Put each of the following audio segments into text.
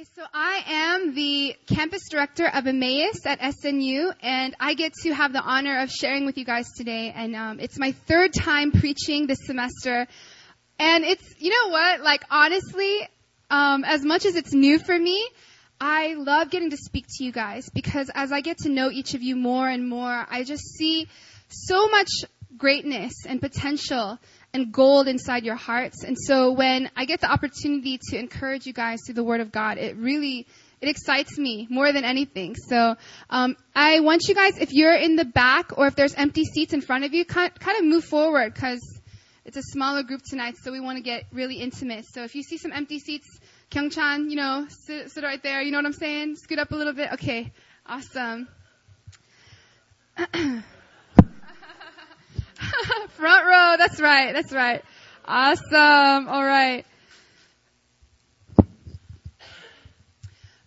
Okay, so I am the campus director of Emmaus at SNU, and I get to have the honor of sharing with you guys today. And um, it's my third time preaching this semester, and it's you know what? Like honestly, um, as much as it's new for me, I love getting to speak to you guys because as I get to know each of you more and more, I just see so much greatness and potential and gold inside your hearts. And so when I get the opportunity to encourage you guys through the Word of God, it really it excites me more than anything. So um, I want you guys, if you're in the back or if there's empty seats in front of you, kind, kind of move forward because it's a smaller group tonight, so we want to get really intimate. So if you see some empty seats, Kyungchan, you know, sit, sit right there. You know what I'm saying? Scoot up a little bit. Okay, awesome. Front row. That's right. That's right. Awesome. All right.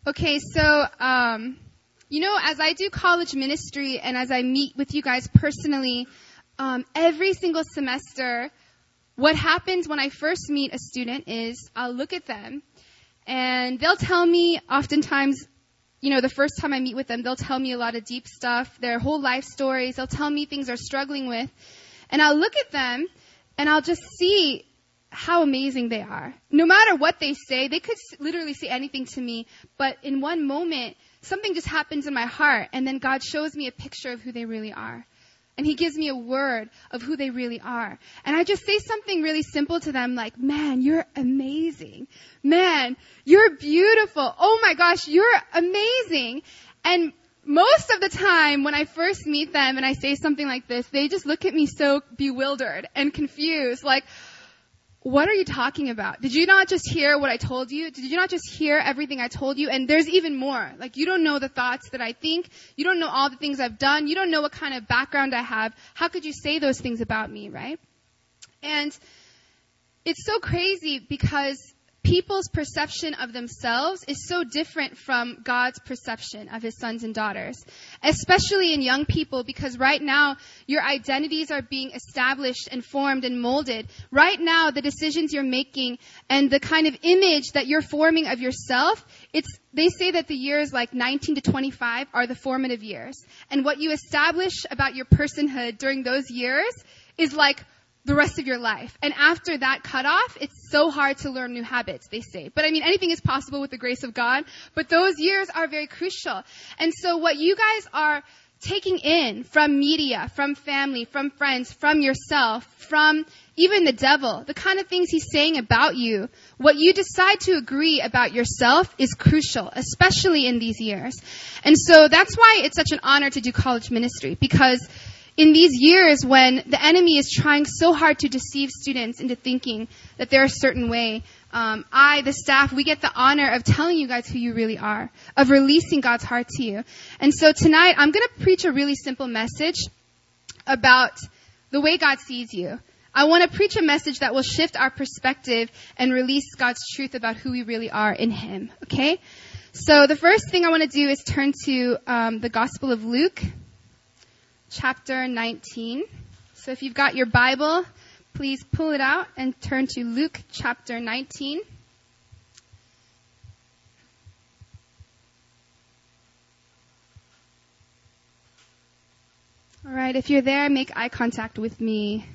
Okay, so um, you know, as I do college ministry and as I meet with you guys personally, um, every single semester, what happens when I first meet a student is I'll look at them and they'll tell me oftentimes you know, the first time I meet with them, they'll tell me a lot of deep stuff, their whole life stories. They'll tell me things they're struggling with. And I'll look at them and I'll just see how amazing they are. No matter what they say, they could literally say anything to me, but in one moment, something just happens in my heart, and then God shows me a picture of who they really are. And He gives me a word of who they really are. And I just say something really simple to them like, man, you're amazing. Man, you're beautiful. Oh my gosh, you're amazing. And most of the time when I first meet them and I say something like this, they just look at me so bewildered and confused, like, what are you talking about? Did you not just hear what I told you? Did you not just hear everything I told you? And there's even more. Like, you don't know the thoughts that I think. You don't know all the things I've done. You don't know what kind of background I have. How could you say those things about me, right? And it's so crazy because people's perception of themselves is so different from God's perception of his sons and daughters, especially in young people because right now your identities are being established and formed and molded. Right now the decisions you're making and the kind of image that you're forming of yourself, it's they say that the years like 19 to 25 are the formative years. And what you establish about your personhood during those years is like the rest of your life. And after that cutoff, it's so hard to learn new habits, they say. But I mean, anything is possible with the grace of God, but those years are very crucial. And so what you guys are taking in from media, from family, from friends, from yourself, from even the devil, the kind of things he's saying about you, what you decide to agree about yourself is crucial, especially in these years. And so that's why it's such an honor to do college ministry, because in these years when the enemy is trying so hard to deceive students into thinking that they're a certain way, um, I, the staff, we get the honor of telling you guys who you really are, of releasing God's heart to you. And so tonight, I'm going to preach a really simple message about the way God sees you. I want to preach a message that will shift our perspective and release God's truth about who we really are in Him. Okay? So the first thing I want to do is turn to um, the Gospel of Luke chapter 19. So if you've got your Bible, please pull it out and turn to Luke chapter 19. All right, if you're there, make eye contact with me.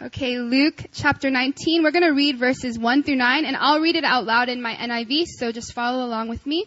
Okay, Luke chapter 19. We're going to read verses 1 through 9, and I'll read it out loud in my NIV, so just follow along with me.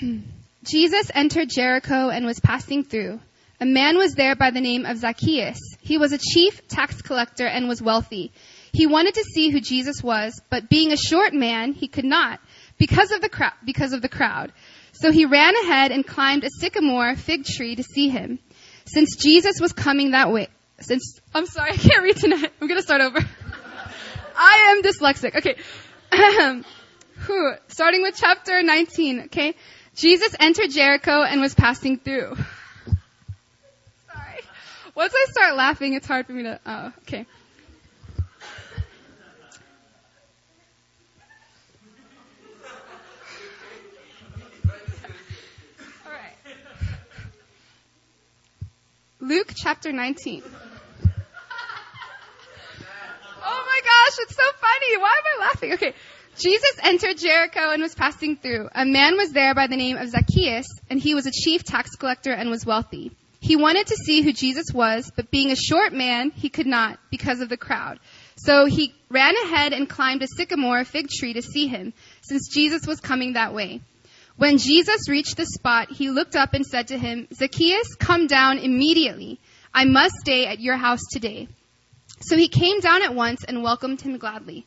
Jesus entered Jericho and was passing through. A man was there by the name of Zacchaeus. He was a chief tax collector and was wealthy. He wanted to see who Jesus was, but being a short man, he could not because of the crowd, because of the crowd. So he ran ahead and climbed a sycamore fig tree to see him. Since Jesus was coming that way, since I'm sorry, I can't read tonight. I'm gonna start over. I am dyslexic. Okay. Whew. Starting with chapter 19. Okay. Jesus entered Jericho and was passing through. Sorry. Once I start laughing, it's hard for me to. Oh, okay. Luke chapter 19. gosh, it's so funny. Why am I laughing? Okay. Jesus entered Jericho and was passing through. A man was there by the name of Zacchaeus, and he was a chief tax collector and was wealthy. He wanted to see who Jesus was, but being a short man, he could not because of the crowd. So he ran ahead and climbed a sycamore fig tree to see him, since Jesus was coming that way. When Jesus reached the spot, he looked up and said to him, Zacchaeus, come down immediately. I must stay at your house today. So he came down at once and welcomed him gladly.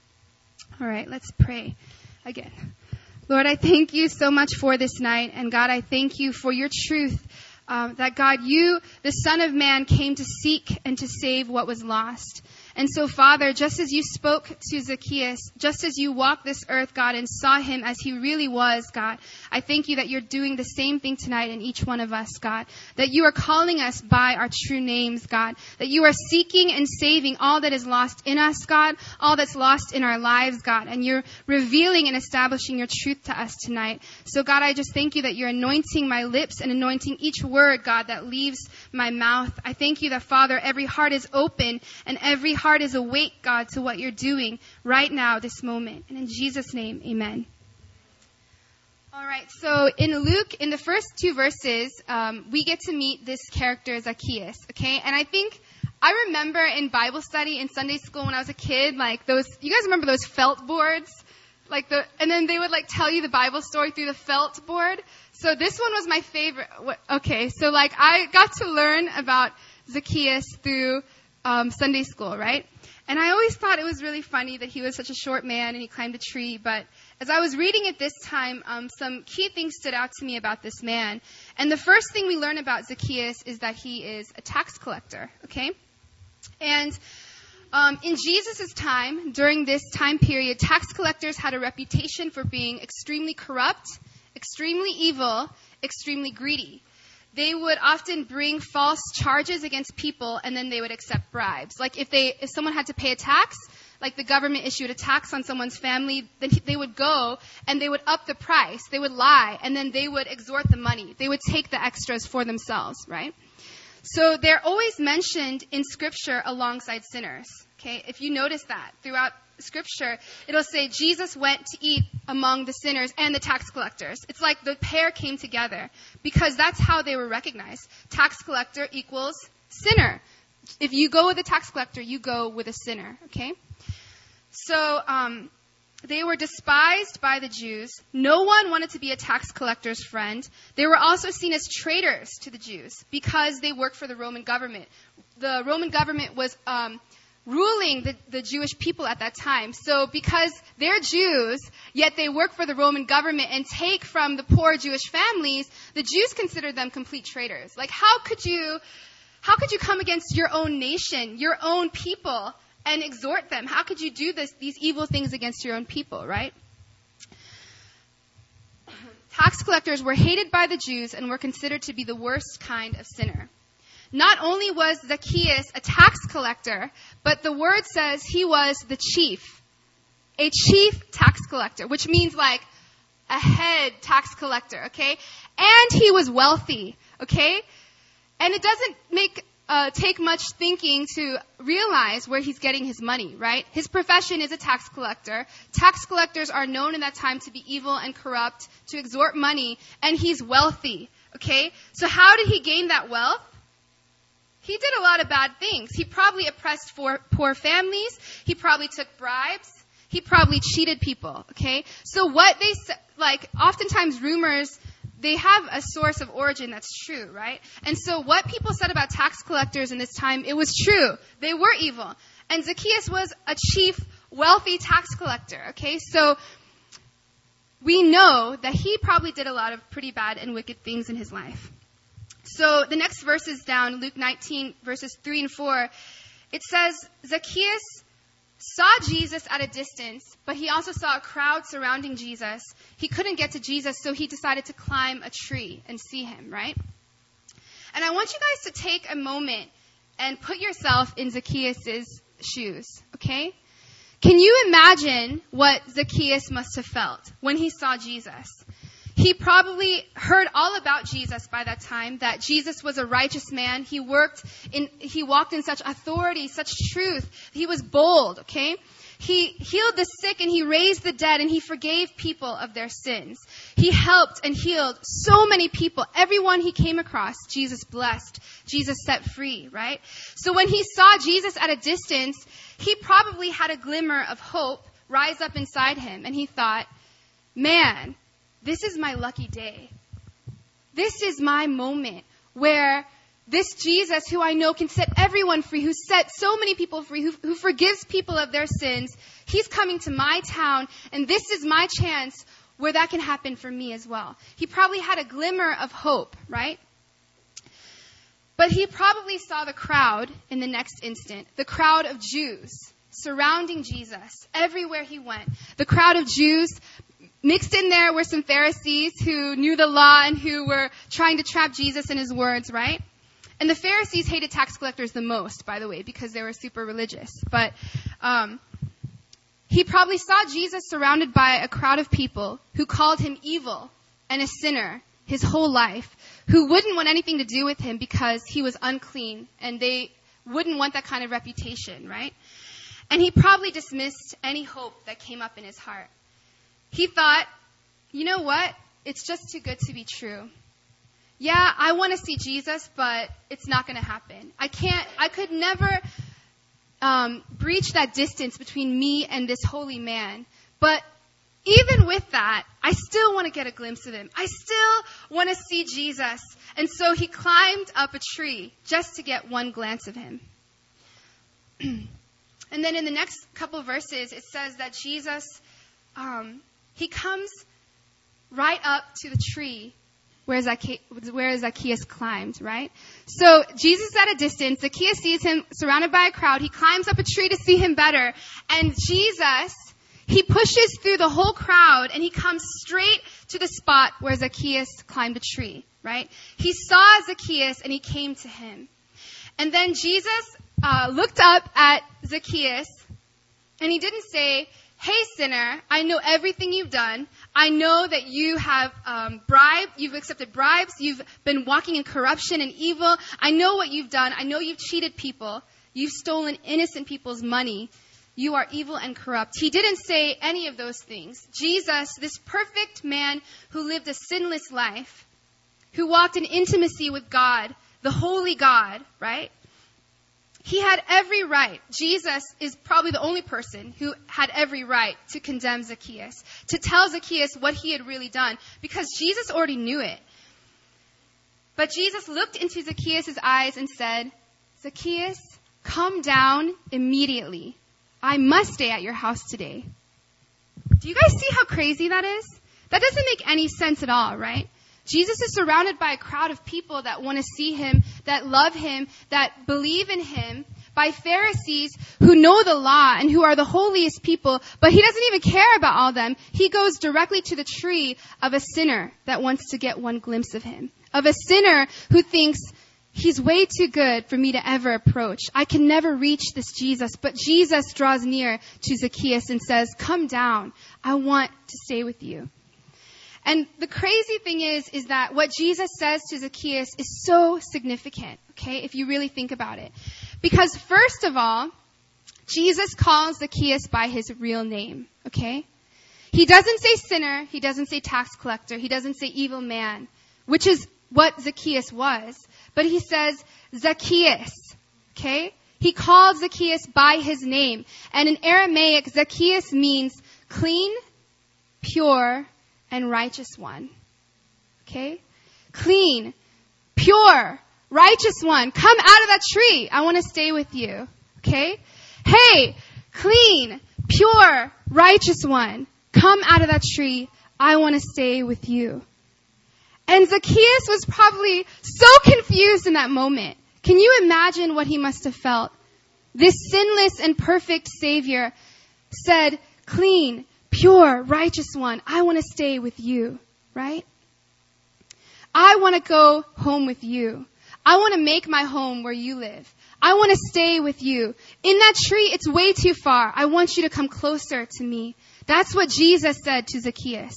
All right, let's pray again. Lord, I thank you so much for this night. And God, I thank you for your truth. Um, that God, you, the Son of Man, came to seek and to save what was lost. And so, Father, just as you spoke to Zacchaeus, just as you walked this earth, God, and saw him as he really was, God, I thank you that you're doing the same thing tonight in each one of us, God. That you are calling us by our true names, God. That you are seeking and saving all that is lost in us, God, all that's lost in our lives, God. And you're revealing and establishing your truth to us tonight. So, God, I just thank you that you're anointing my lips and anointing each word, God, that leaves my mouth. I thank you that, Father, every heart is open and every heart is awake, God, to what you're doing right now, this moment. And in Jesus' name, amen. All right, so in Luke, in the first two verses, um, we get to meet this character, Zacchaeus, okay? And I think, I remember in Bible study in Sunday school when I was a kid, like those, you guys remember those felt boards? Like the, and then they would like tell you the Bible story through the felt board. So this one was my favorite. Okay, so like I got to learn about Zacchaeus through um, Sunday school, right? And I always thought it was really funny that he was such a short man and he climbed a tree. But as I was reading it this time, um, some key things stood out to me about this man. And the first thing we learn about Zacchaeus is that he is a tax collector. Okay, and um, in Jesus' time, during this time period, tax collectors had a reputation for being extremely corrupt, extremely evil, extremely greedy they would often bring false charges against people and then they would accept bribes. Like if they, if someone had to pay a tax, like the government issued a tax on someone's family, then they would go and they would up the price. They would lie and then they would extort the money. They would take the extras for themselves, right? So they're always mentioned in scripture alongside sinners. Okay? If you notice that throughout scripture, it'll say Jesus went to eat among the sinners and the tax collectors. It's like the pair came together because that's how they were recognized. Tax collector equals sinner. If you go with a tax collector, you go with a sinner. Okay? So, um, they were despised by the Jews. No one wanted to be a tax collector's friend. They were also seen as traitors to the Jews because they worked for the Roman government. The Roman government was um, ruling the, the Jewish people at that time. So because they're Jews, yet they work for the Roman government and take from the poor Jewish families, the Jews considered them complete traitors. Like how could you, how could you come against your own nation, your own people, and exhort them? How could you do this, these evil things against your own people, right? Tax collectors were hated by the Jews and were considered to be the worst kind of sinner. Not only was Zacchaeus a tax collector, but the word says he was the chief. A chief tax collector, which means like a head tax collector, okay? And he was wealthy, okay? And it doesn't make uh, take much thinking to realize where he's getting his money, right? His profession is a tax collector. Tax collectors are known in that time to be evil and corrupt, to extort money, and he's wealthy, okay? So how did he gain that wealth? He did a lot of bad things. He probably oppressed poor families. He probably took bribes. He probably cheated people. Okay? So what they, like, oftentimes rumors, they have a source of origin that's true, right? And so what people said about tax collectors in this time, it was true. They were evil. And Zacchaeus was a chief, wealthy tax collector. Okay? So, we know that he probably did a lot of pretty bad and wicked things in his life. So the next verses down, Luke 19, verses 3 and 4, it says, Zacchaeus saw Jesus at a distance, but he also saw a crowd surrounding Jesus. He couldn't get to Jesus, so he decided to climb a tree and see him, right? And I want you guys to take a moment and put yourself in Zacchaeus' shoes, okay? Can you imagine what Zacchaeus must have felt when he saw Jesus? He probably heard all about Jesus by that time, that Jesus was a righteous man. He worked in, he walked in such authority, such truth. He was bold, okay? He healed the sick and he raised the dead and he forgave people of their sins. He helped and healed so many people. Everyone he came across, Jesus blessed. Jesus set free, right? So when he saw Jesus at a distance, he probably had a glimmer of hope rise up inside him and he thought, man, this is my lucky day. This is my moment where this Jesus, who I know can set everyone free, who set so many people free, who, who, forgives people of their sins, he's coming to my town, and this is my chance where that can happen for me as well. He probably had a glimmer of hope, right? But he probably saw the crowd in the next instant, the crowd of Jews surrounding Jesus everywhere he went. The crowd of Jews Mixed in there were some Pharisees who knew the law and who were trying to trap Jesus in his words, right? And the Pharisees hated tax collectors the most, by the way, because they were super religious. But um, he probably saw Jesus surrounded by a crowd of people who called him evil and a sinner his whole life, who wouldn't want anything to do with him because he was unclean, and they wouldn't want that kind of reputation, right? And he probably dismissed any hope that came up in his heart. He thought, you know what? It's just too good to be true. Yeah, I want to see Jesus, but it's not going to happen. I can't, I could never um, breach that distance between me and this holy man. But even with that, I still want to get a glimpse of him. I still want to see Jesus. And so he climbed up a tree just to get one glance of him. and then in the next couple verses, it says that Jesus um, he comes right up to the tree where Zacchaeus, climbed, right? So Jesus is at a distance. Zacchaeus sees him surrounded by a crowd. He climbs up a tree to see him better. And Jesus, he pushes through the whole crowd and he comes straight to the spot where Zacchaeus climbed a tree, right? He saw Zacchaeus and he came to him. And then Jesus uh, looked up at Zacchaeus and he didn't say, Hey, sinner, I know everything you've done. I know that you have um, bribed, you've accepted bribes, you've been walking in corruption and evil. I know what you've done. I know you've cheated people. You've stolen innocent people's money. You are evil and corrupt. He didn't say any of those things. Jesus, this perfect man who lived a sinless life, who walked in intimacy with God, the holy God, right? He had every right. Jesus is probably the only person who had every right to condemn Zacchaeus, to tell Zacchaeus what he had really done, because Jesus already knew it. But Jesus looked into Zacchaeus' eyes and said, Zacchaeus, come down immediately. I must stay at your house today. Do you guys see how crazy that is? That doesn't make any sense at all, right? Jesus is surrounded by a crowd of people that want to see him, that love him, that believe in him, by Pharisees who know the law and who are the holiest people, but he doesn't even care about all them. He goes directly to the tree of a sinner that wants to get one glimpse of him. Of a sinner who thinks, He's way too good for me to ever approach. I can never reach this Jesus. But Jesus draws near to Zacchaeus and says, Come down. I want to stay with you. And the crazy thing is, is that what Jesus says to Zacchaeus is so significant, okay, if you really think about it. Because first of all, Jesus calls Zacchaeus by his real name, okay? He doesn't say sinner, he doesn't say tax collector, he doesn't say evil man, which is what Zacchaeus was, but he says Zacchaeus, okay? He called Zacchaeus by his name. And in Aramaic, Zacchaeus means clean, pure, and righteous one. Okay? Clean, pure, righteous one. Come out of that tree. I want to stay with you. Okay? Hey, clean, pure, righteous one. Come out of that tree. I want to stay with you. And Zacchaeus was probably so confused in that moment. Can you imagine what he must have felt? this sinless and perfect Savior, said, clean, pure, righteous one, I want to stay with you, right? I want to go home with you. I want to make my home where you live. I want to stay with you. In that tree, it's way too far. I want you to come closer to me. That's what Jesus said to Zacchaeus.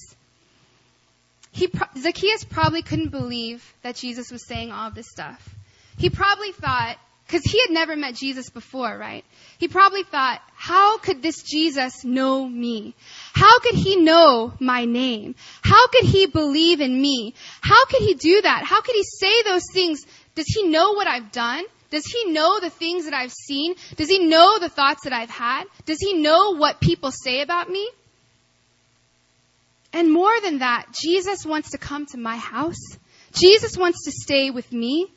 He, Zacchaeus probably couldn't believe that Jesus was saying all this stuff. He probably thought, because he had never met Jesus before, right? He probably thought, how could this Jesus know me? How could he know my name? How could he believe in me? How could he do that? How could he say those things? Does he know what I've done? Does he know the things that I've seen? Does he know the thoughts that I've had? Does he know what people say about me? And more than that, Jesus wants to come to my house. Jesus wants to stay with me.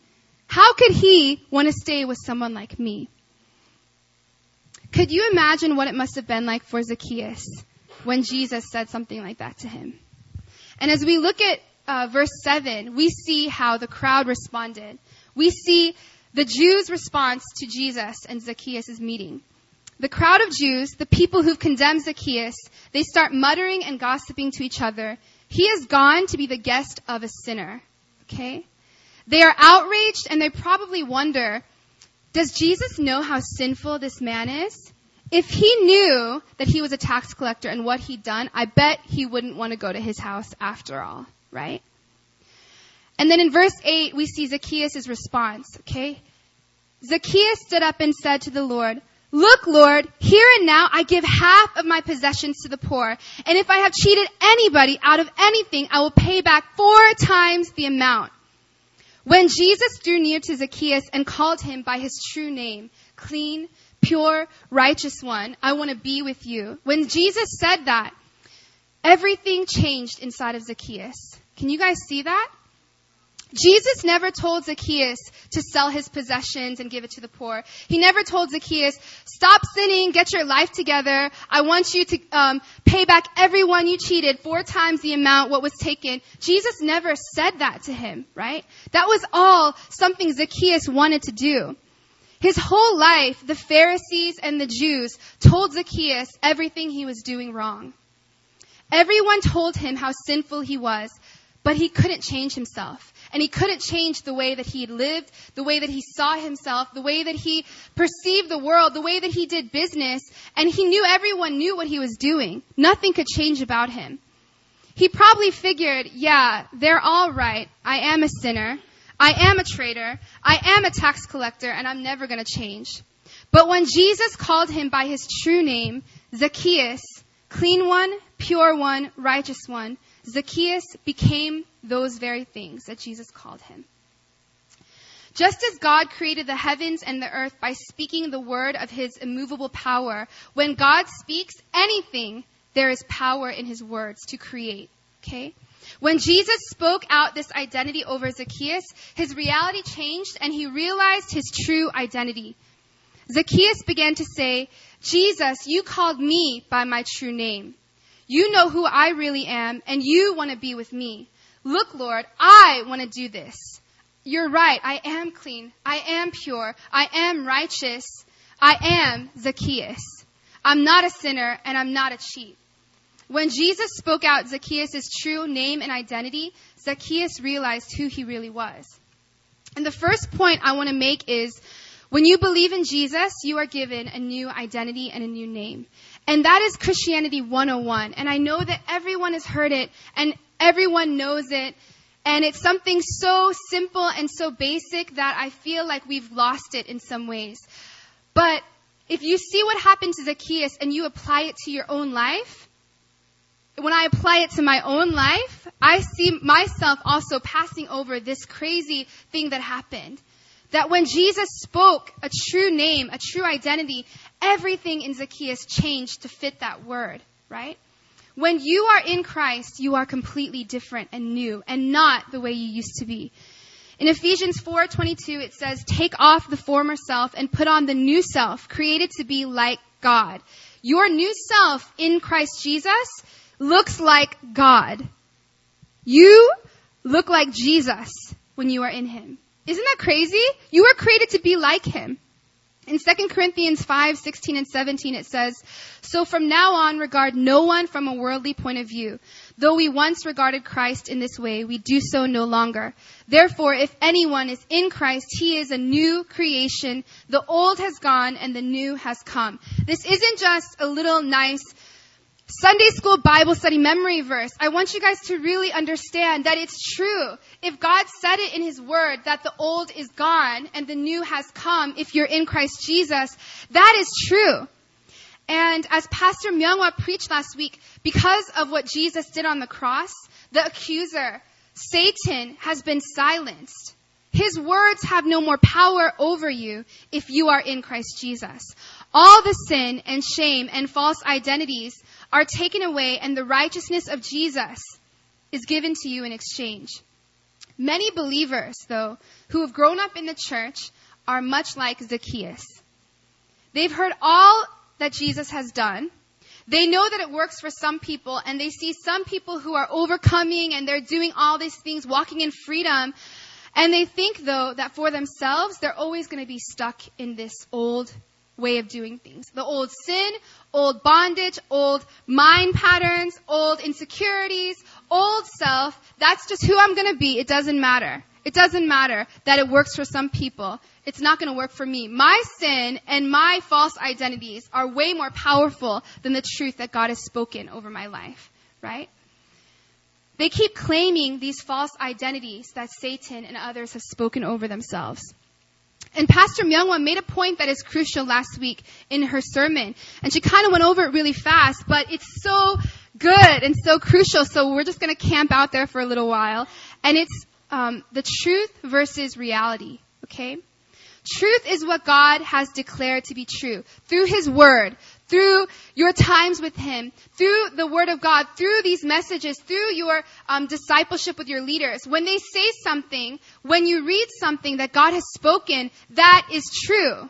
How could he want to stay with someone like me? Could you imagine what it must have been like for Zacchaeus when Jesus said something like that to him? And as we look at uh, verse 7, we see how the crowd responded. We see the Jews' response to Jesus and Zacchaeus' meeting. The crowd of Jews, the people who've condemned Zacchaeus, they start muttering and gossiping to each other. He has gone to be the guest of a sinner. Okay? They are outraged and they probably wonder, does Jesus know how sinful this man is? If he knew that he was a tax collector and what he'd done, I bet he wouldn't want to go to his house after all, right? And then in verse 8, we see Zacchaeus' response, okay? Zacchaeus stood up and said to the Lord, Look, Lord, here and now I give half of my possessions to the poor, and if I have cheated anybody out of anything, I will pay back four times the amount. When Jesus drew near to Zacchaeus and called him by his true name, clean, pure, righteous one, I want to be with you. When Jesus said that, everything changed inside of Zacchaeus. Can you guys see that? Jesus never told Zacchaeus to sell his possessions and give it to the poor. He never told Zacchaeus, stop sinning, get your life together. I want you to um, pay back everyone you cheated four times the amount what was taken. Jesus never said that to him, right? That was all something Zacchaeus wanted to do. His whole life, the Pharisees and the Jews told Zacchaeus everything he was doing wrong. Everyone told him how sinful he was, but he couldn't change himself. And he couldn't change the way that he lived, the way that he saw himself, the way that he perceived the world, the way that he did business. And he knew everyone knew what he was doing. Nothing could change about him. He probably figured, yeah, they're all right. I am a sinner. I am a traitor. I am a tax collector and I'm never going to change. But when Jesus called him by his true name, Zacchaeus, clean one, pure one, righteous one, Zacchaeus became those very things that Jesus called him. Just as God created the heavens and the earth by speaking the word of his immovable power, when God speaks anything, there is power in his words to create. Okay? When Jesus spoke out this identity over Zacchaeus, his reality changed and he realized his true identity. Zacchaeus began to say, Jesus, you called me by my true name. You know who I really am, and you want to be with me. Look, Lord, I want to do this. You're right. I am clean. I am pure. I am righteous. I am Zacchaeus. I'm not a sinner, and I'm not a cheat. When Jesus spoke out Zacchaeus' true name and identity, Zacchaeus realized who he really was. And the first point I want to make is when you believe in Jesus, you are given a new identity and a new name. And that is Christianity 101. And I know that everyone has heard it and everyone knows it. And it's something so simple and so basic that I feel like we've lost it in some ways. But if you see what happened to Zacchaeus and you apply it to your own life, when I apply it to my own life, I see myself also passing over this crazy thing that happened. That when Jesus spoke a true name, a true identity, everything in Zacchaeus changed to fit that word, right? When you are in Christ, you are completely different and new and not the way you used to be. In Ephesians 4:22 it says, "Take off the former self and put on the new self, created to be like God." Your new self in Christ Jesus looks like God. You look like Jesus when you are in him. Isn't that crazy? You were created to be like him. In 2 Corinthians 5, 16 and 17 it says, So from now on regard no one from a worldly point of view. Though we once regarded Christ in this way, we do so no longer. Therefore, if anyone is in Christ, he is a new creation. The old has gone and the new has come. This isn't just a little nice Sunday school Bible study memory verse. I want you guys to really understand that it's true. If God said it in His Word that the old is gone and the new has come if you're in Christ Jesus, that is true. And as Pastor Myungwa preached last week, because of what Jesus did on the cross, the accuser, Satan, has been silenced. His words have no more power over you if you are in Christ Jesus. All the sin and shame and false identities are taken away and the righteousness of Jesus is given to you in exchange. Many believers, though, who have grown up in the church are much like Zacchaeus. They've heard all that Jesus has done. They know that it works for some people and they see some people who are overcoming and they're doing all these things, walking in freedom. And they think though that for themselves, they're always going to be stuck in this old way of doing things. The old sin, old bondage, old mind patterns, old insecurities, old self. That's just who I'm going to be. It doesn't matter. It doesn't matter that it works for some people. It's not going to work for me. My sin and my false identities are way more powerful than the truth that God has spoken over my life, right? They keep claiming these false identities that Satan and others have spoken over themselves. And Pastor Myungwon made a point that is crucial last week in her sermon. And she kind of went over it really fast, but it's so good and so crucial. So we're just going to camp out there for a little while. And it's um, the truth versus reality. Okay? Truth is what God has declared to be true through His Word, through your times with Him, through the Word of God, through these messages, through your um, discipleship with your leaders. When they say something, when you read something that God has spoken, that is true.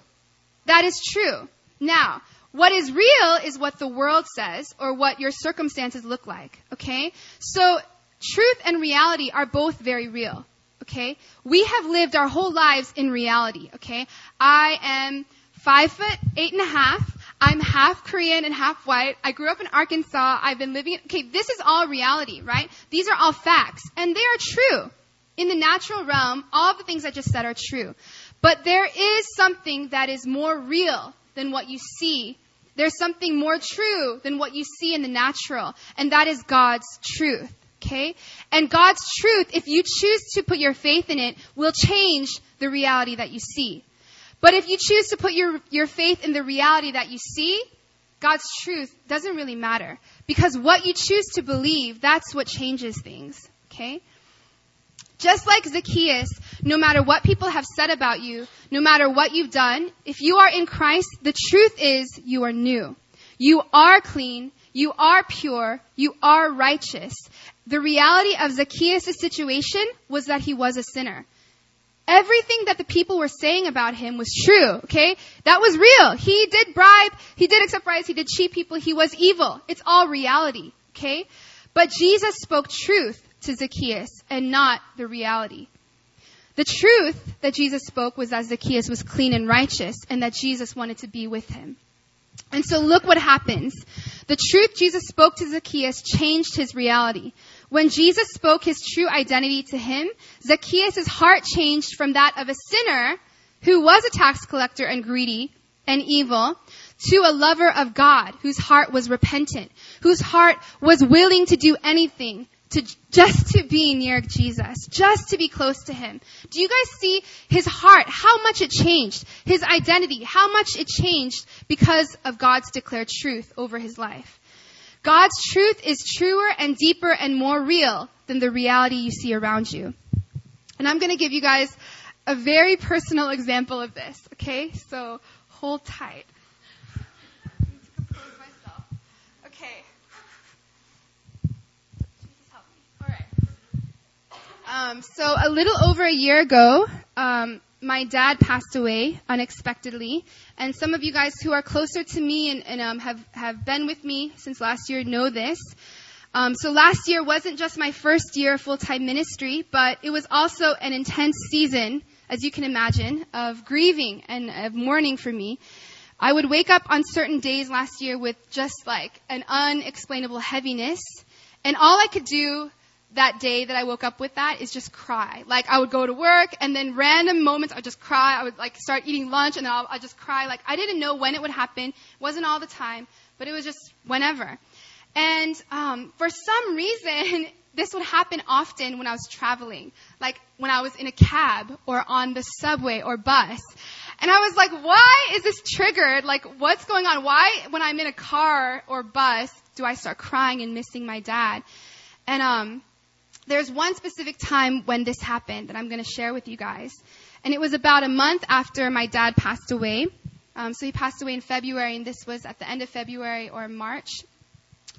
That is true. Now, what is real is what the world says or what your circumstances look like. Okay? So, truth and reality are both very real. Okay? We have lived our whole lives in reality. Okay? I am five foot eight and a half. I'm half Korean and half white. I grew up in Arkansas. I've been living, okay, this is all reality, right? These are all facts. And they are true. In the natural realm, all the things I just said are true. But there is something that is more real than what you see. There's something more true than what you see in the natural. And that is God's truth. Okay? And God's truth, if you choose to put your faith in it, will change the reality that you see. But if you choose to put your, your faith in the reality that you see, God's truth doesn't really matter. Because what you choose to believe, that's what changes things. Okay? Just like Zacchaeus, no matter what people have said about you, no matter what you've done, if you are in Christ, the truth is you are new. You are clean. You are pure. You are righteous. The reality of Zacchaeus' situation was that he was a sinner. Everything that the people were saying about him was true, okay? That was real. He did bribe, he did accept bribes, he did cheat people, he was evil. It's all reality, okay? But Jesus spoke truth to Zacchaeus and not the reality. The truth that Jesus spoke was that Zacchaeus was clean and righteous and that Jesus wanted to be with him. And so look what happens. The truth Jesus spoke to Zacchaeus changed his reality. When Jesus spoke his true identity to him, Zacchaeus' heart changed from that of a sinner who was a tax collector and greedy and evil to a lover of God whose heart was repentant, whose heart was willing to do anything to just to be near Jesus, just to be close to him. Do you guys see his heart, how much it changed, his identity, how much it changed because of God's declared truth over his life? God's truth is truer and deeper and more real than the reality you see around you. And I'm going to give you guys a very personal example of this, okay? So hold tight. I need compose myself. Okay. All right. Um, so a little over a year ago, um, my dad passed away unexpectedly, and some of you guys who are closer to me and, and um, have have been with me since last year know this. Um, so last year wasn't just my first year of full time ministry, but it was also an intense season as you can imagine, of grieving and of mourning for me. I would wake up on certain days last year with just like an unexplainable heaviness. And all I could do that day that I woke up with that is just cry. Like I would go to work and then random moments I would just cry. I would like start eating lunch and then I'll, I'd just cry. Like I didn't know when it would happen. It wasn't all the time, but it was just whenever. And um, for some reason, this would happen often when I was traveling, like when I was in a cab or on the subway or bus. And I was like, why is this triggered? Like, what's going on? Why, when I'm in a car or bus, do I start crying and missing my dad? And um, there's one specific time when this happened that I'm going to share with you guys. And it was about a month after my dad passed away. Um, so he passed away in February, and this was at the end of February or March.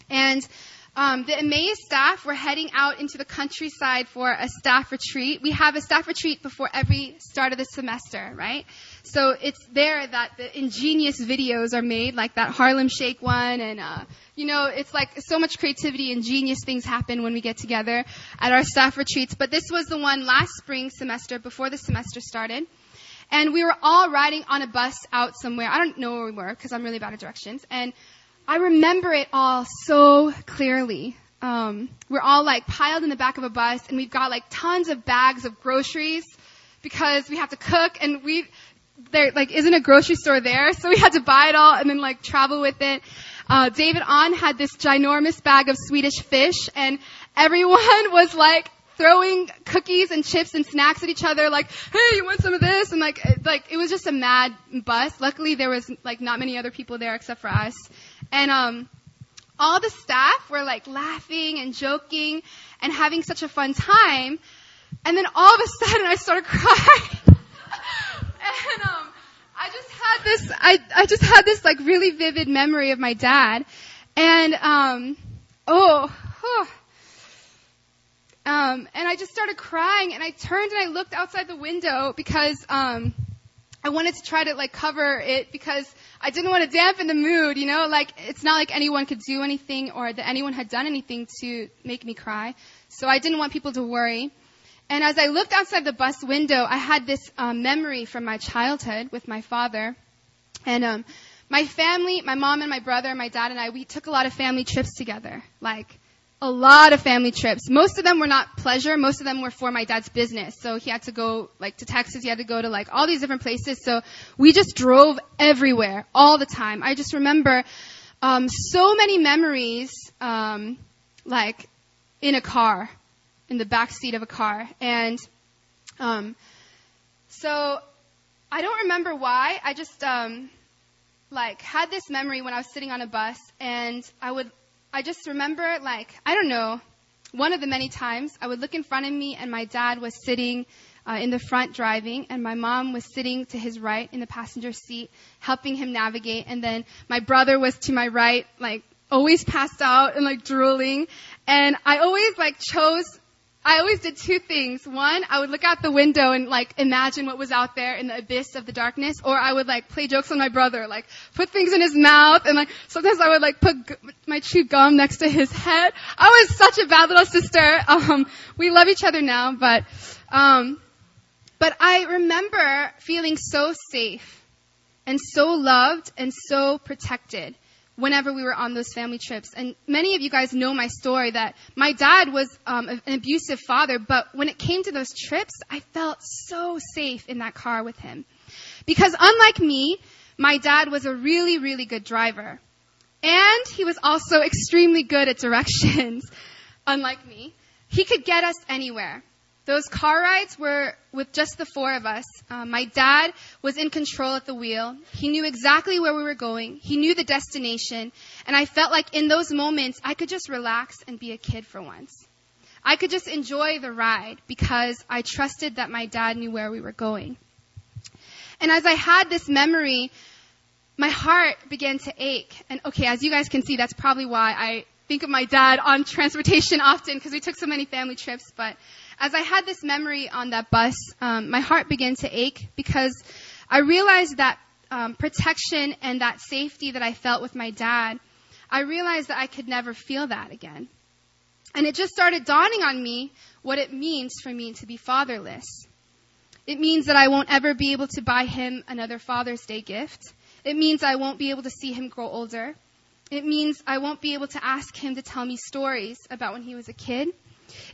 And um, the Emmaus staff were heading out into the countryside for a staff retreat. We have a staff retreat before every start of the semester, right? So it's there that the ingenious videos are made, like that Harlem Shake one, and uh, you know, it's like so much creativity and genius things happen when we get together at our staff retreats. But this was the one last spring semester before the semester started. And we were all riding on a bus out somewhere. I don't know where we were because I'm really bad at directions. And I remember it all so clearly. Um, we're all like piled in the back of a bus and we've got like tons of bags of groceries because we have to cook and we, there like isn't a grocery store there so we had to buy it all and then like travel with it. Uh, David On had this ginormous bag of Swedish fish and everyone was like throwing cookies and chips and snacks at each other like, hey, you want some of this? And like, like, it was just a mad bus. Luckily there was like not many other people there except for us. And, um, all the staff were like laughing and joking and having such a fun time. And then all of a sudden I started crying. and, um, I just had this, I, I just had this like really vivid memory of my dad. And, um, oh, oh um, and I just started crying and I turned and I looked outside the window because, um, I wanted to try to like cover it because I didn't want to dampen the mood, you know, like it's not like anyone could do anything or that anyone had done anything to make me cry. So I didn't want people to worry. And as I looked outside the bus window, I had this um, memory from my childhood with my father. And um, my family, my mom and my brother, my dad and I, we took a lot of family trips together. Like a lot of family trips. Most of them were not pleasure. Most of them were for my dad's business. So he had to go like to Texas. He had to go to like all these different places. So we just drove everywhere all the time. I just remember um, so many memories, um, like in a car, in the back seat of a car, and um, so I don't remember why. I just um, like had this memory when I was sitting on a bus, and I would I just remember, like, I don't know, one of the many times I would look in front of me and my dad was sitting uh, in the front driving and my mom was sitting to his right in the passenger seat helping him navigate. And then my brother was to my right like always passed out and like drooling. And I always like chose I always did two things. One, I would look out the window and like imagine what was out there in the abyss of the darkness, or I would like play jokes on my brother, like put things in his mouth, and like sometimes I would like put g- my chewed gum next to his head. I was such a bad little sister. Um, we love each other now, but um, but I remember feeling so safe and so loved and so protected whenever we were on those family trips. And many of you guys know my story that my dad was um, an abusive father, but when it came to those trips, I felt so safe in that car with him. Because unlike me, my dad was a really, really good driver. And he was also extremely good at directions, unlike me. He could get us anywhere. Those car rides were with just the four of us. Um, my dad was in control at the wheel. He knew exactly where we were going. He knew the destination. And I felt like in those moments, I could just relax and be a kid for once. I could just enjoy the ride because I trusted that my dad knew where we were going. And as I had this memory, my heart began to ache. And okay, as you guys can see, that's probably why I think of my dad on transportation often because we took so many family trips. But as I had this memory on that bus, um, my heart began to ache because I realized that um, protection and that safety that I felt with my dad, I realized that I could never feel that again. And it just started dawning on me what it means for me to be fatherless. It means that I won't ever be able to buy him another Father's Day gift. It means I won't be able to see him grow older. It means I won't be able to ask him to tell me stories about when he was a kid.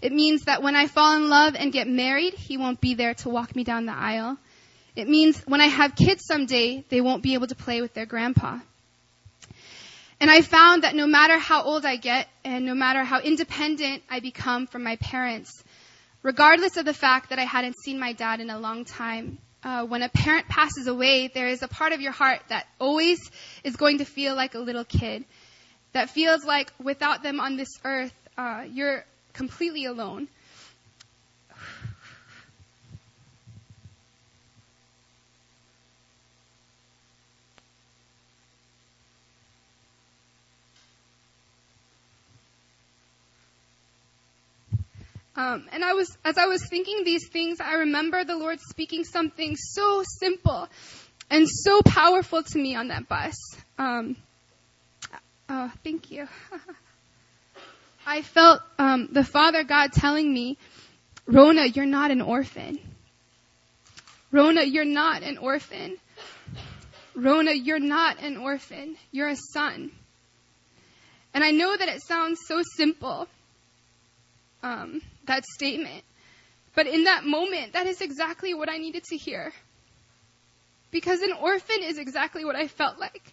It means that when I fall in love and get married, he won't be there to walk me down the aisle. It means when I have kids someday, they won't be able to play with their grandpa. And I found that no matter how old I get and no matter how independent I become from my parents, regardless of the fact that I hadn't seen my dad in a long time, uh, when a parent passes away, there is a part of your heart that always is going to feel like a little kid. That feels like without them on this earth, uh, you're completely alone. Um, and I was, as I was thinking these things, I remember the Lord speaking something so simple and so powerful to me on that bus. Um, oh, thank you. I felt um, the Father God telling me, Rona, you're not an orphan. Rona, you're not an orphan. Rona, you're not an orphan. You're a son. And I know that it sounds so simple, um, that statement. But in that moment, that is exactly what I needed to hear. Because an orphan is exactly what I felt like.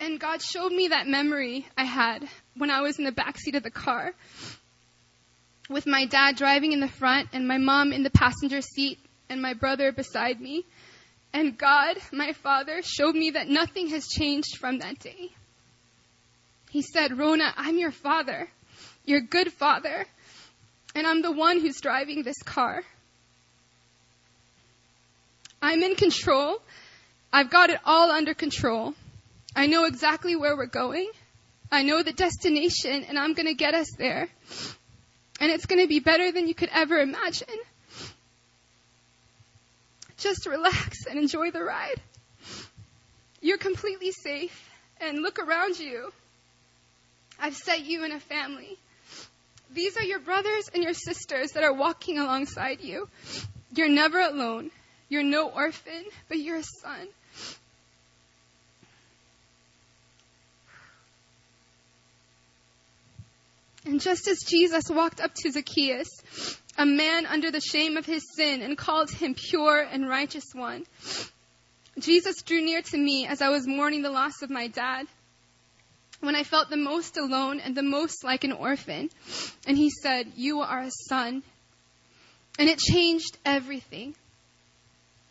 And God showed me that memory I had when I was in the back seat of the car with my dad driving in the front and my mom in the passenger seat and my brother beside me. And God, my father, showed me that nothing has changed from that day. He said, Rona, I'm your father, your good father, and I'm the one who's driving this car. I'm in control. I've got it all under control. I know exactly where we're going. I know the destination, and I'm going to get us there. And it's going to be better than you could ever imagine. Just relax and enjoy the ride. You're completely safe, and look around you. I've set you in a family. These are your brothers and your sisters that are walking alongside you. You're never alone. You're no orphan, but you're a son. And just as Jesus walked up to Zacchaeus, a man under the shame of his sin, and called him pure and righteous one, Jesus drew near to me as I was mourning the loss of my dad, when I felt the most alone and the most like an orphan. And he said, You are a son. And it changed everything.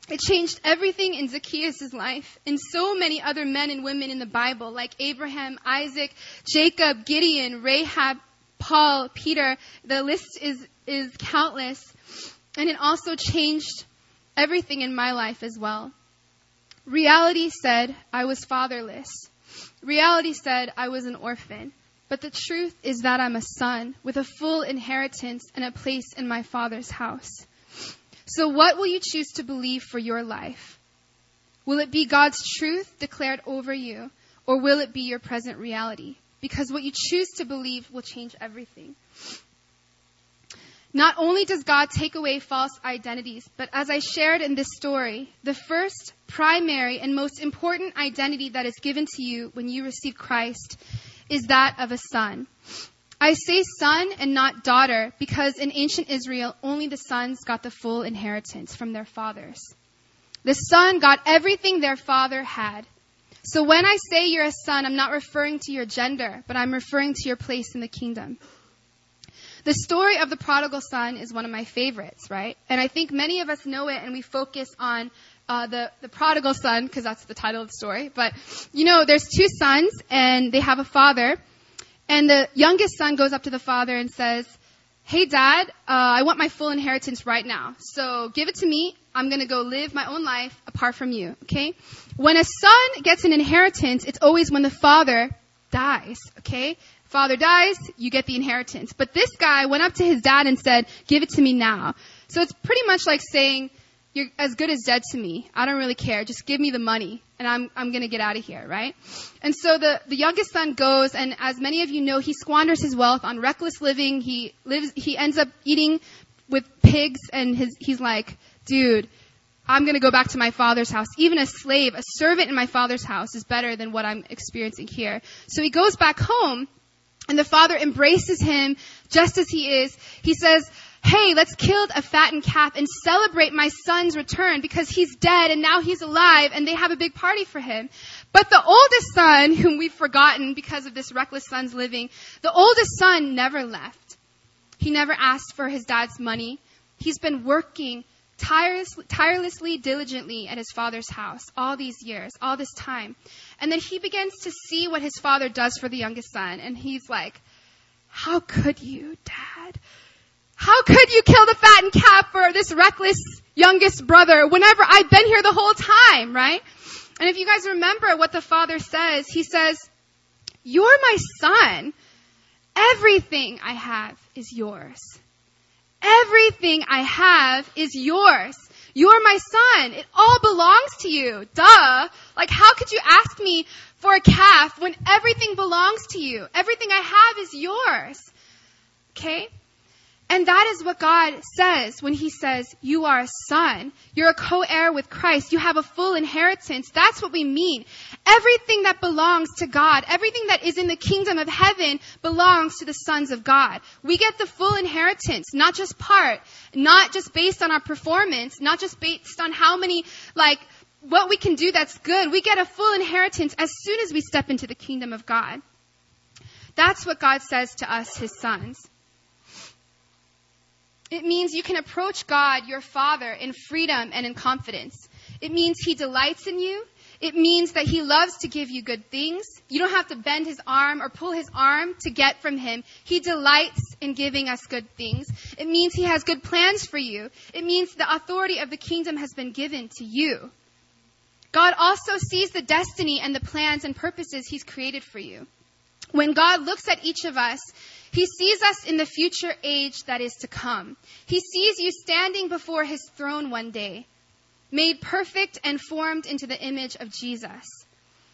It changed everything in Zacchaeus' life and so many other men and women in the Bible, like Abraham, Isaac, Jacob, Gideon, Rahab, Paul, Peter, the list is, is countless. And it also changed everything in my life as well. Reality said I was fatherless. Reality said I was an orphan. But the truth is that I'm a son with a full inheritance and a place in my father's house. So what will you choose to believe for your life? Will it be God's truth declared over you, or will it be your present reality? Because what you choose to believe will change everything. Not only does God take away false identities, but as I shared in this story, the first, primary, and most important identity that is given to you when you receive Christ is that of a son. I say son and not daughter because in ancient Israel, only the sons got the full inheritance from their fathers. The son got everything their father had. So when I say you're a son, I'm not referring to your gender, but I'm referring to your place in the kingdom. The story of the prodigal son is one of my favorites, right? And I think many of us know it and we focus on uh, the, the prodigal son because that's the title of the story. But, you know, there's two sons and they have a father. And the youngest son goes up to the father and says, Hey dad, uh, I want my full inheritance right now. So give it to me. I'm going to go live my own life apart from you. Okay? When a son gets an inheritance, it's always when the father dies. Okay? Father dies, you get the inheritance. But this guy went up to his dad and said, give it to me now. So it's pretty much like saying, you're as good as dead to me. I don't really care. Just give me the money and I'm, I'm gonna get out of here, right? And so the, the youngest son goes and as many of you know, he squanders his wealth on reckless living. He lives, he ends up eating with pigs and his, he's like, dude, I'm gonna go back to my father's house. Even a slave, a servant in my father's house is better than what I'm experiencing here. So he goes back home and the father embraces him just as he is. He says, hey, let's kill a fattened calf and celebrate my son's return because he's dead and now he's alive and they have a big party for him. But the oldest son, whom we've forgotten because of this reckless son's living, the oldest son never left. He never asked for his dad's money. He's been working tirelessly, diligently at his father's house all these years, all this time. And then he begins to see what his father does for the youngest son and he's like, how could you, dad? How could you kill the fattened calf for this reckless youngest brother whenever I've been here the whole time, right? And if you guys remember what the father says, he says, you're my son. Everything I have is yours. Everything I have is yours. You're my son. It all belongs to you. Duh. Like how could you ask me for a calf when everything belongs to you? Everything I have is yours. Okay? And that is what God says when He says, You are a son. You're a co heir with Christ. You have a full inheritance. That's what we mean. Everything that belongs to God, everything that is in the kingdom of heaven belongs to the sons of God. We get the full inheritance, not just part, not just based on our performance, not just based on how many, like, what we can do that's good. We get a full inheritance as soon as we step into the kingdom of God. That's what God says to us, His sons. It means you can approach God, your Father, in freedom and in confidence. It means He delights in you. It means that He loves to give you good things. You don't have to bend His arm or pull His arm to get from Him. He delights in giving us good things. It means He has good plans for you. It means the authority of the kingdom has been given to you. God also sees the destiny and the plans and purposes He's created for you. When God looks at each of us, he sees us in the future age that is to come. He sees you standing before his throne one day, made perfect and formed into the image of Jesus.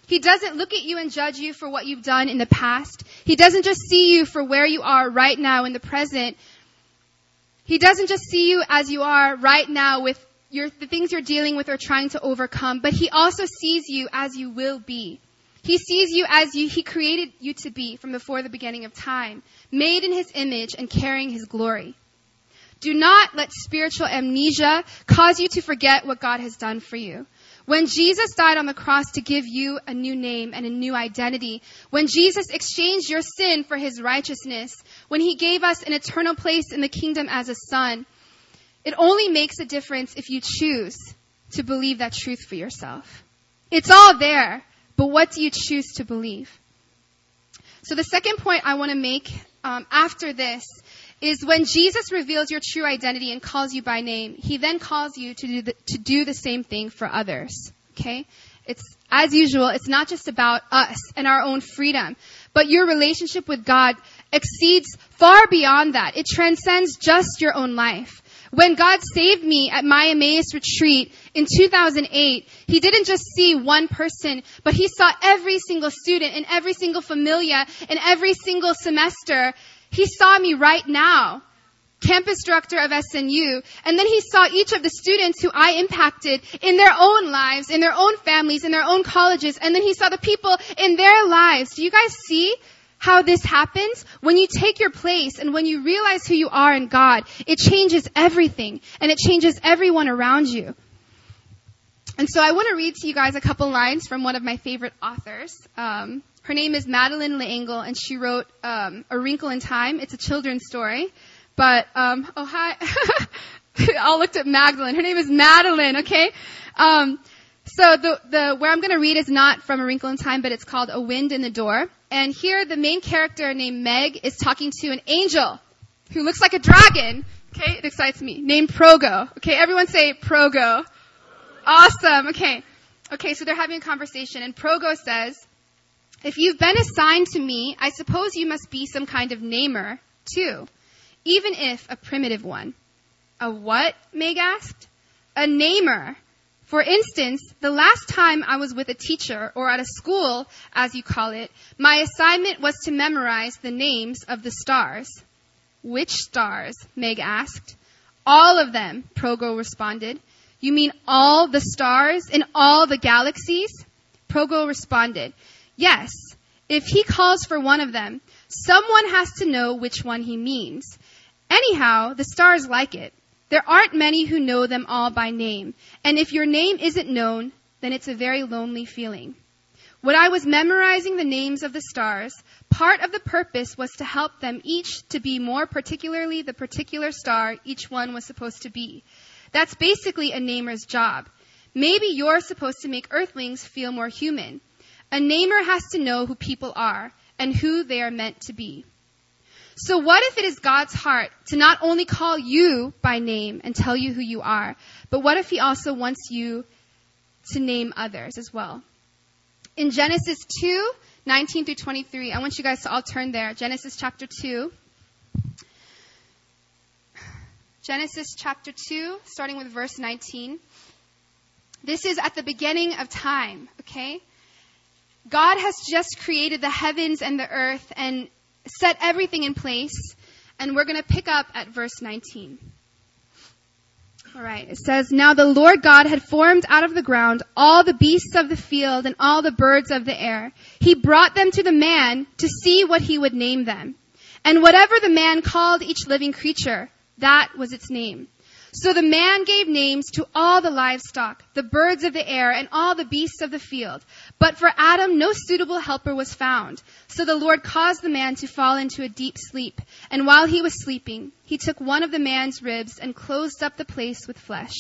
He doesn't look at you and judge you for what you've done in the past. He doesn't just see you for where you are right now in the present. He doesn't just see you as you are right now with your, the things you're dealing with or trying to overcome, but he also sees you as you will be. He sees you as you, he created you to be from before the beginning of time, made in his image and carrying his glory. Do not let spiritual amnesia cause you to forget what God has done for you. When Jesus died on the cross to give you a new name and a new identity, when Jesus exchanged your sin for his righteousness, when he gave us an eternal place in the kingdom as a son, it only makes a difference if you choose to believe that truth for yourself. It's all there. But what do you choose to believe? So the second point I want to make um, after this is when Jesus reveals your true identity and calls you by name, he then calls you to do the, to do the same thing for others. Okay? It's, as usual, it's not just about us and our own freedom, but your relationship with God exceeds far beyond that. It transcends just your own life. When God saved me at my Emmaus retreat in 2008, He didn't just see one person, but He saw every single student and every single familia and every single semester. He saw me right now, campus director of SNU, and then He saw each of the students who I impacted in their own lives, in their own families, in their own colleges, and then He saw the people in their lives. Do you guys see? how this happens, when you take your place and when you realize who you are in God, it changes everything and it changes everyone around you. And so I want to read to you guys a couple lines from one of my favorite authors. Um, her name is Madeleine L'Engle, and she wrote um, A Wrinkle in Time. It's a children's story, but um, oh hi, I all looked at Magdalene. Her name is Madeline, Okay. Um, so the the where I'm going to read is not from A Wrinkle in Time, but it's called A Wind in the Door. And here the main character named Meg is talking to an angel who looks like a dragon. Okay, it excites me. Named Progo. Okay, everyone say Progo. Awesome. Okay. Okay, so they're having a conversation and Progo says, if you've been assigned to me, I suppose you must be some kind of namer, too. Even if a primitive one. A what? Meg asked. a namer. For instance, the last time I was with a teacher or at a school, as you call it, my assignment was to memorize the names of the stars. Which stars? Meg asked. All of them, Progo responded. You mean all the stars in all the galaxies? Progo responded, Yes. If he calls for one of them, someone has to know which one he means. Anyhow, the stars like it. There aren't many who know them all by name. And if your name isn't known, then it's a very lonely feeling. When I was memorizing the names of the stars, part of the purpose was to help them each to be more particularly the particular star each one was supposed to be. That's basically a namer's job. Maybe you're supposed to make earthlings feel more human. A namer has to know who people are and who they are meant to be. So what if it is God's heart to not only call you by name and tell you who you are, but what if He also wants you to name others as well? In Genesis 2, 19 through 23, I want you guys to all turn there. Genesis chapter 2. Genesis chapter 2, starting with verse 19. This is at the beginning of time, okay? God has just created the heavens and the earth and set everything in place. And we're going to pick up at verse 19. All right. It says, Now the Lord God had formed out of the ground all the beasts of the field and all the birds of the air. He brought them to the man to see what he would name them. And whatever the man called each living creature, that was its name. So the man gave names to all the livestock, the birds of the air, and all the beasts of the field. But for Adam, no suitable helper was found. So the Lord caused the man to fall into a deep sleep. And while he was sleeping, he took one of the man's ribs and closed up the place with flesh.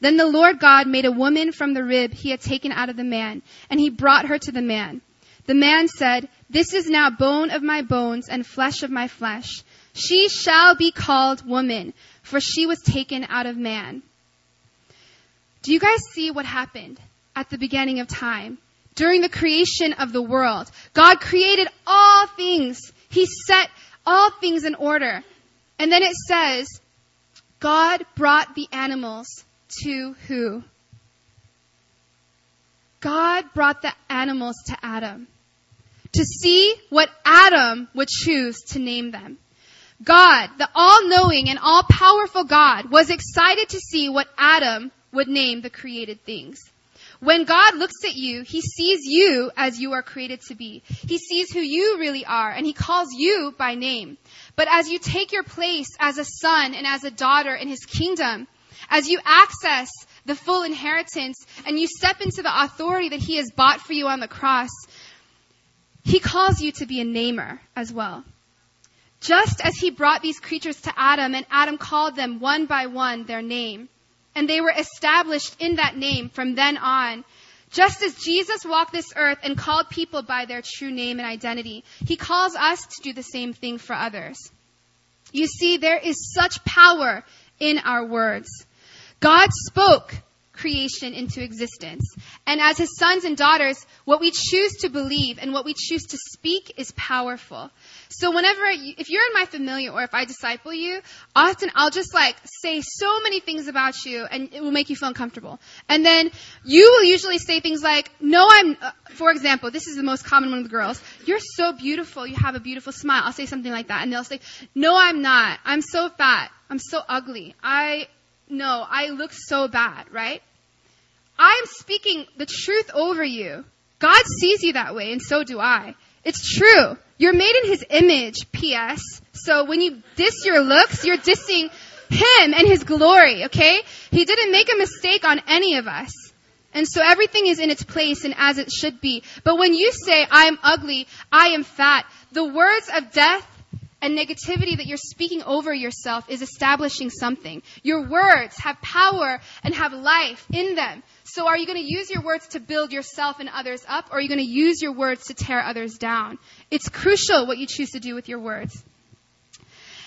Then the Lord God made a woman from the rib he had taken out of the man, and he brought her to the man. The man said, This is now bone of my bones and flesh of my flesh. She shall be called woman for she was taken out of man. Do you guys see what happened at the beginning of time? During the creation of the world, God created all things. He set all things in order. And then it says, God brought the animals to who? God brought the animals to Adam to see what Adam would choose to name them. God, the all-knowing and all-powerful God, was excited to see what Adam would name the created things. When God looks at you, He sees you as you are created to be. He sees who you really are, and He calls you by name. But as you take your place as a son and as a daughter in His kingdom, as you access the full inheritance and you step into the authority that He has bought for you on the cross, He calls you to be a namer as well. Just as he brought these creatures to Adam and Adam called them one by one their name, and they were established in that name from then on, just as Jesus walked this earth and called people by their true name and identity, he calls us to do the same thing for others. You see, there is such power in our words. God spoke creation into existence. And as his sons and daughters, what we choose to believe and what we choose to speak is powerful. So whenever, if you're in my familiar or if I disciple you, often I'll just like say so many things about you and it will make you feel uncomfortable. And then you will usually say things like, no, I'm, uh, for example, this is the most common one with girls. You're so beautiful. You have a beautiful smile. I'll say something like that. And they'll say, no, I'm not. I'm so fat. I'm so ugly. I, no, I look so bad, right? I'm speaking the truth over you. God sees you that way, and so do I. It's true. You're made in His image, P.S. So when you diss your looks, you're dissing Him and His glory, okay? He didn't make a mistake on any of us. And so everything is in its place and as it should be. But when you say, I am ugly, I am fat, the words of death and negativity that you're speaking over yourself is establishing something. Your words have power and have life in them. So are you going to use your words to build yourself and others up, or are you going to use your words to tear others down? It's crucial what you choose to do with your words.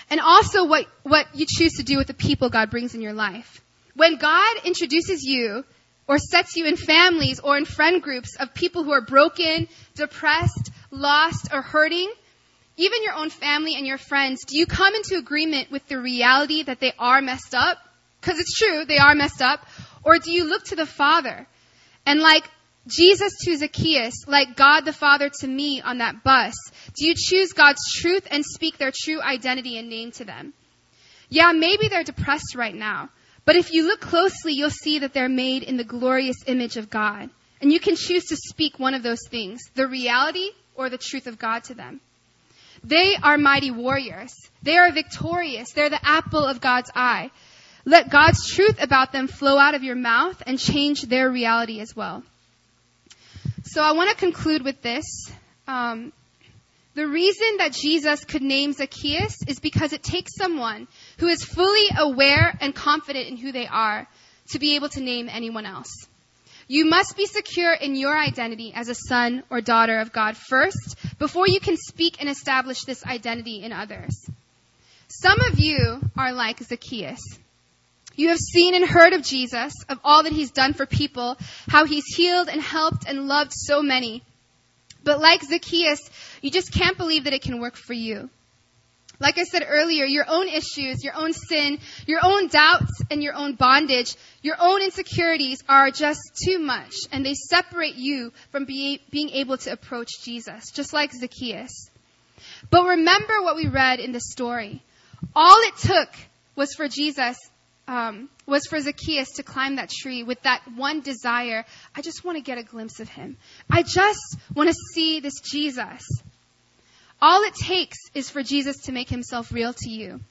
And also what, what you choose to do with the people God brings in your life. When God introduces you or sets you in families or in friend groups of people who are broken, depressed, lost, or hurting, even your own family and your friends, do you come into agreement with the reality that they are messed up? Because it's true, they are messed up. Or do you look to the Father? And like Jesus to Zacchaeus, like God the Father to me on that bus, do you choose God's truth and speak their true identity and name to them? Yeah, maybe they're depressed right now, but if you look closely, you'll see that they're made in the glorious image of God. And you can choose to speak one of those things, the reality or the truth of God to them. They are mighty warriors. They are victorious. They're the apple of God's eye. Let God's truth about them flow out of your mouth and change their reality as well. So I want to conclude with this. Um, the reason that Jesus could name Zacchaeus is because it takes someone who is fully aware and confident in who they are to be able to name anyone else. You must be secure in your identity as a son or daughter of God first before you can speak and establish this identity in others. Some of you are like Zacchaeus. You have seen and heard of Jesus, of all that he's done for people, how he's healed and helped and loved so many. But like Zacchaeus, you just can't believe that it can work for you. Like I said earlier, your own issues, your own sin, your own doubts, and your own bondage, your own insecurities are just too much, and they separate you from be, being able to approach Jesus, just like Zacchaeus. But remember what we read in the story. All it took was for Jesus um, was for Zacchaeus to climb that tree with that one desire. I just want to get a glimpse of him. I just want to see this Jesus. All it takes is for Jesus to make himself real to you.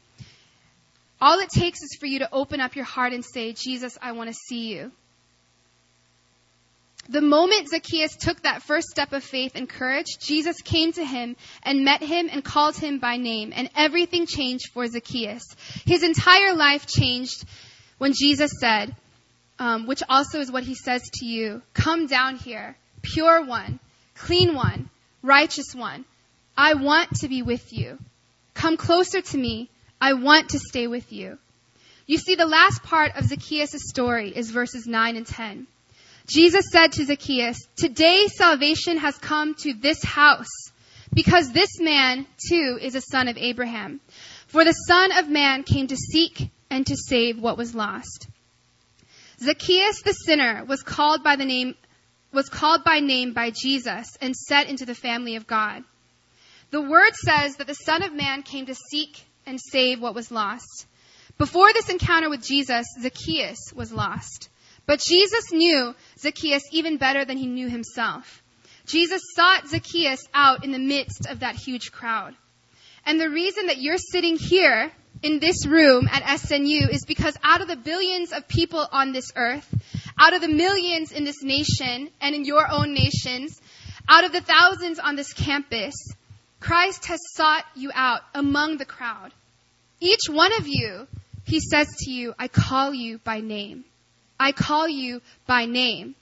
All it takes is for you to open up your heart and say, Jesus, I want to see you. The moment Zacchaeus took that first step of faith and courage, Jesus came to him and met him and called him by name, and everything changed for Zacchaeus. His entire life changed when Jesus said, um, which also is what he says to you, Come down here, pure one, clean one, righteous one. I want to be with you. Come closer to me. I want to stay with you. You see, the last part of Zacchaeus' story is verses 9 and 10. Jesus said to Zacchaeus, Today salvation has come to this house, because this man too is a son of Abraham. For the Son of Man came to seek and to save what was lost. Zacchaeus the sinner was called by the name was called by name by Jesus and set into the family of God. The word says that the Son of Man came to seek and save what was lost. Before this encounter with Jesus, Zacchaeus was lost. But Jesus knew Zacchaeus even better than he knew himself. Jesus sought Zacchaeus out in the midst of that huge crowd. And the reason that you're sitting here in this room at SNU is because out of the billions of people on this earth, out of the millions in this nation and in your own nations, out of the thousands on this campus, Christ has sought you out among the crowd. Each one of you, he says to you, I call you by name. I call you by name.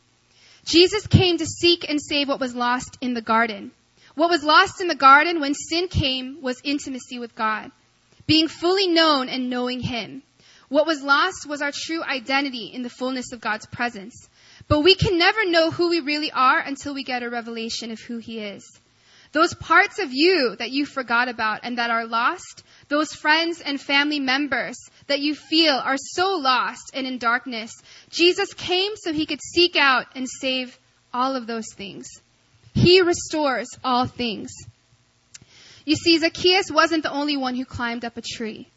Jesus came to seek and save what was lost in the garden. What was lost in the garden when sin came was intimacy with God, being fully known and knowing Him. What was lost was our true identity in the fullness of God's presence. But we can never know who we really are until we get a revelation of who He is. Those parts of you that you forgot about and that are lost, those friends and family members that you feel are so lost and in darkness, Jesus came so he could seek out and save all of those things. He restores all things. You see, Zacchaeus wasn't the only one who climbed up a tree.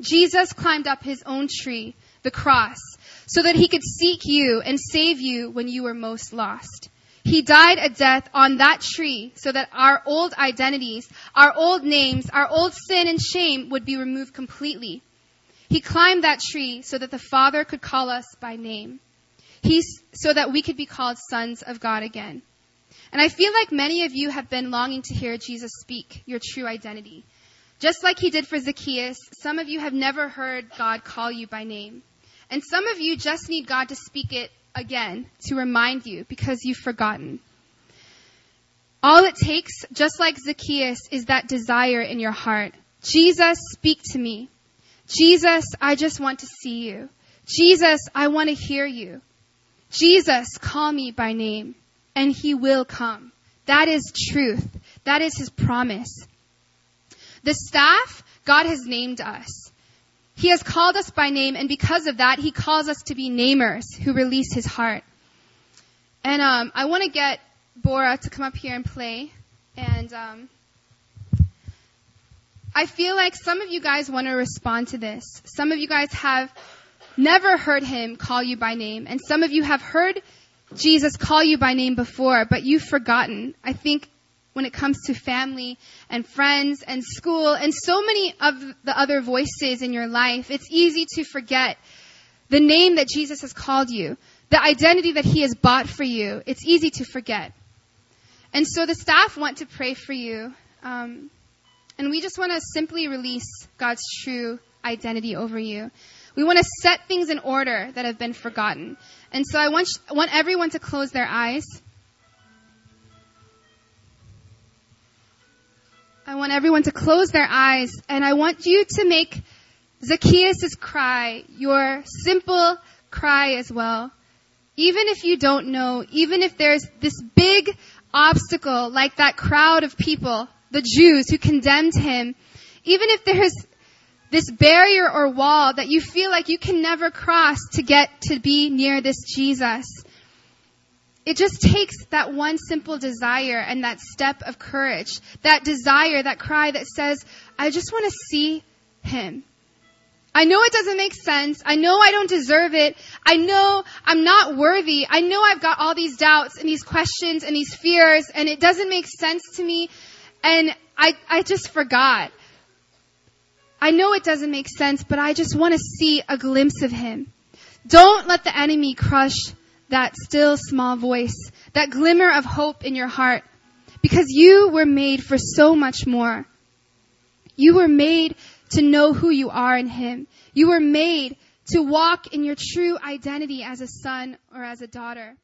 Jesus climbed up his own tree, the cross, so that he could seek you and save you when you were most lost. He died a death on that tree so that our old identities, our old names, our old sin and shame would be removed completely. He climbed that tree so that the Father could call us by name. He's so that we could be called sons of God again. And I feel like many of you have been longing to hear Jesus speak your true identity. Just like he did for Zacchaeus, some of you have never heard God call you by name. And some of you just need God to speak it again to remind you because you've forgotten. All it takes, just like Zacchaeus, is that desire in your heart. Jesus, speak to me. Jesus, I just want to see you. Jesus, I want to hear you. Jesus, call me by name, and he will come. That is truth. That is his promise. The staff, God has named us. He has called us by name, and because of that, He calls us to be namers who release His heart. And um, I want to get Bora to come up here and play. And um, I feel like some of you guys want to respond to this. Some of you guys have never heard Him call you by name, and some of you have heard Jesus call you by name before, but you've forgotten. I think when it comes to family and friends and school and so many of the other voices in your life, it's easy to forget the name that Jesus has called you, the identity that he has bought for you. It's easy to forget. And so the staff want to pray for you. Um, and we just want to simply release God's true identity over you. We want to set things in order that have been forgotten. And so I want, I want everyone to close their eyes. I want everyone to close their eyes and I want you to make Zacchaeus' cry your simple cry as well. Even if you don't know, even if there's this big obstacle like that crowd of people, the Jews who condemned him, even if there's this barrier or wall that you feel like you can never cross to get to be near this Jesus, it just takes that one simple desire and that step of courage, that desire, that cry that says, I just want to see him. I know it doesn't make sense. I know I don't deserve it. I know I'm not worthy. I know I've got all these doubts and these questions and these fears and it doesn't make sense to me. And I, I just forgot. I know it doesn't make sense, but I just want to see a glimpse of him. Don't let the enemy crush that still small voice, that glimmer of hope in your heart, because you were made for so much more. You were made to know who you are in Him. You were made to walk in your true identity as a son or as a daughter.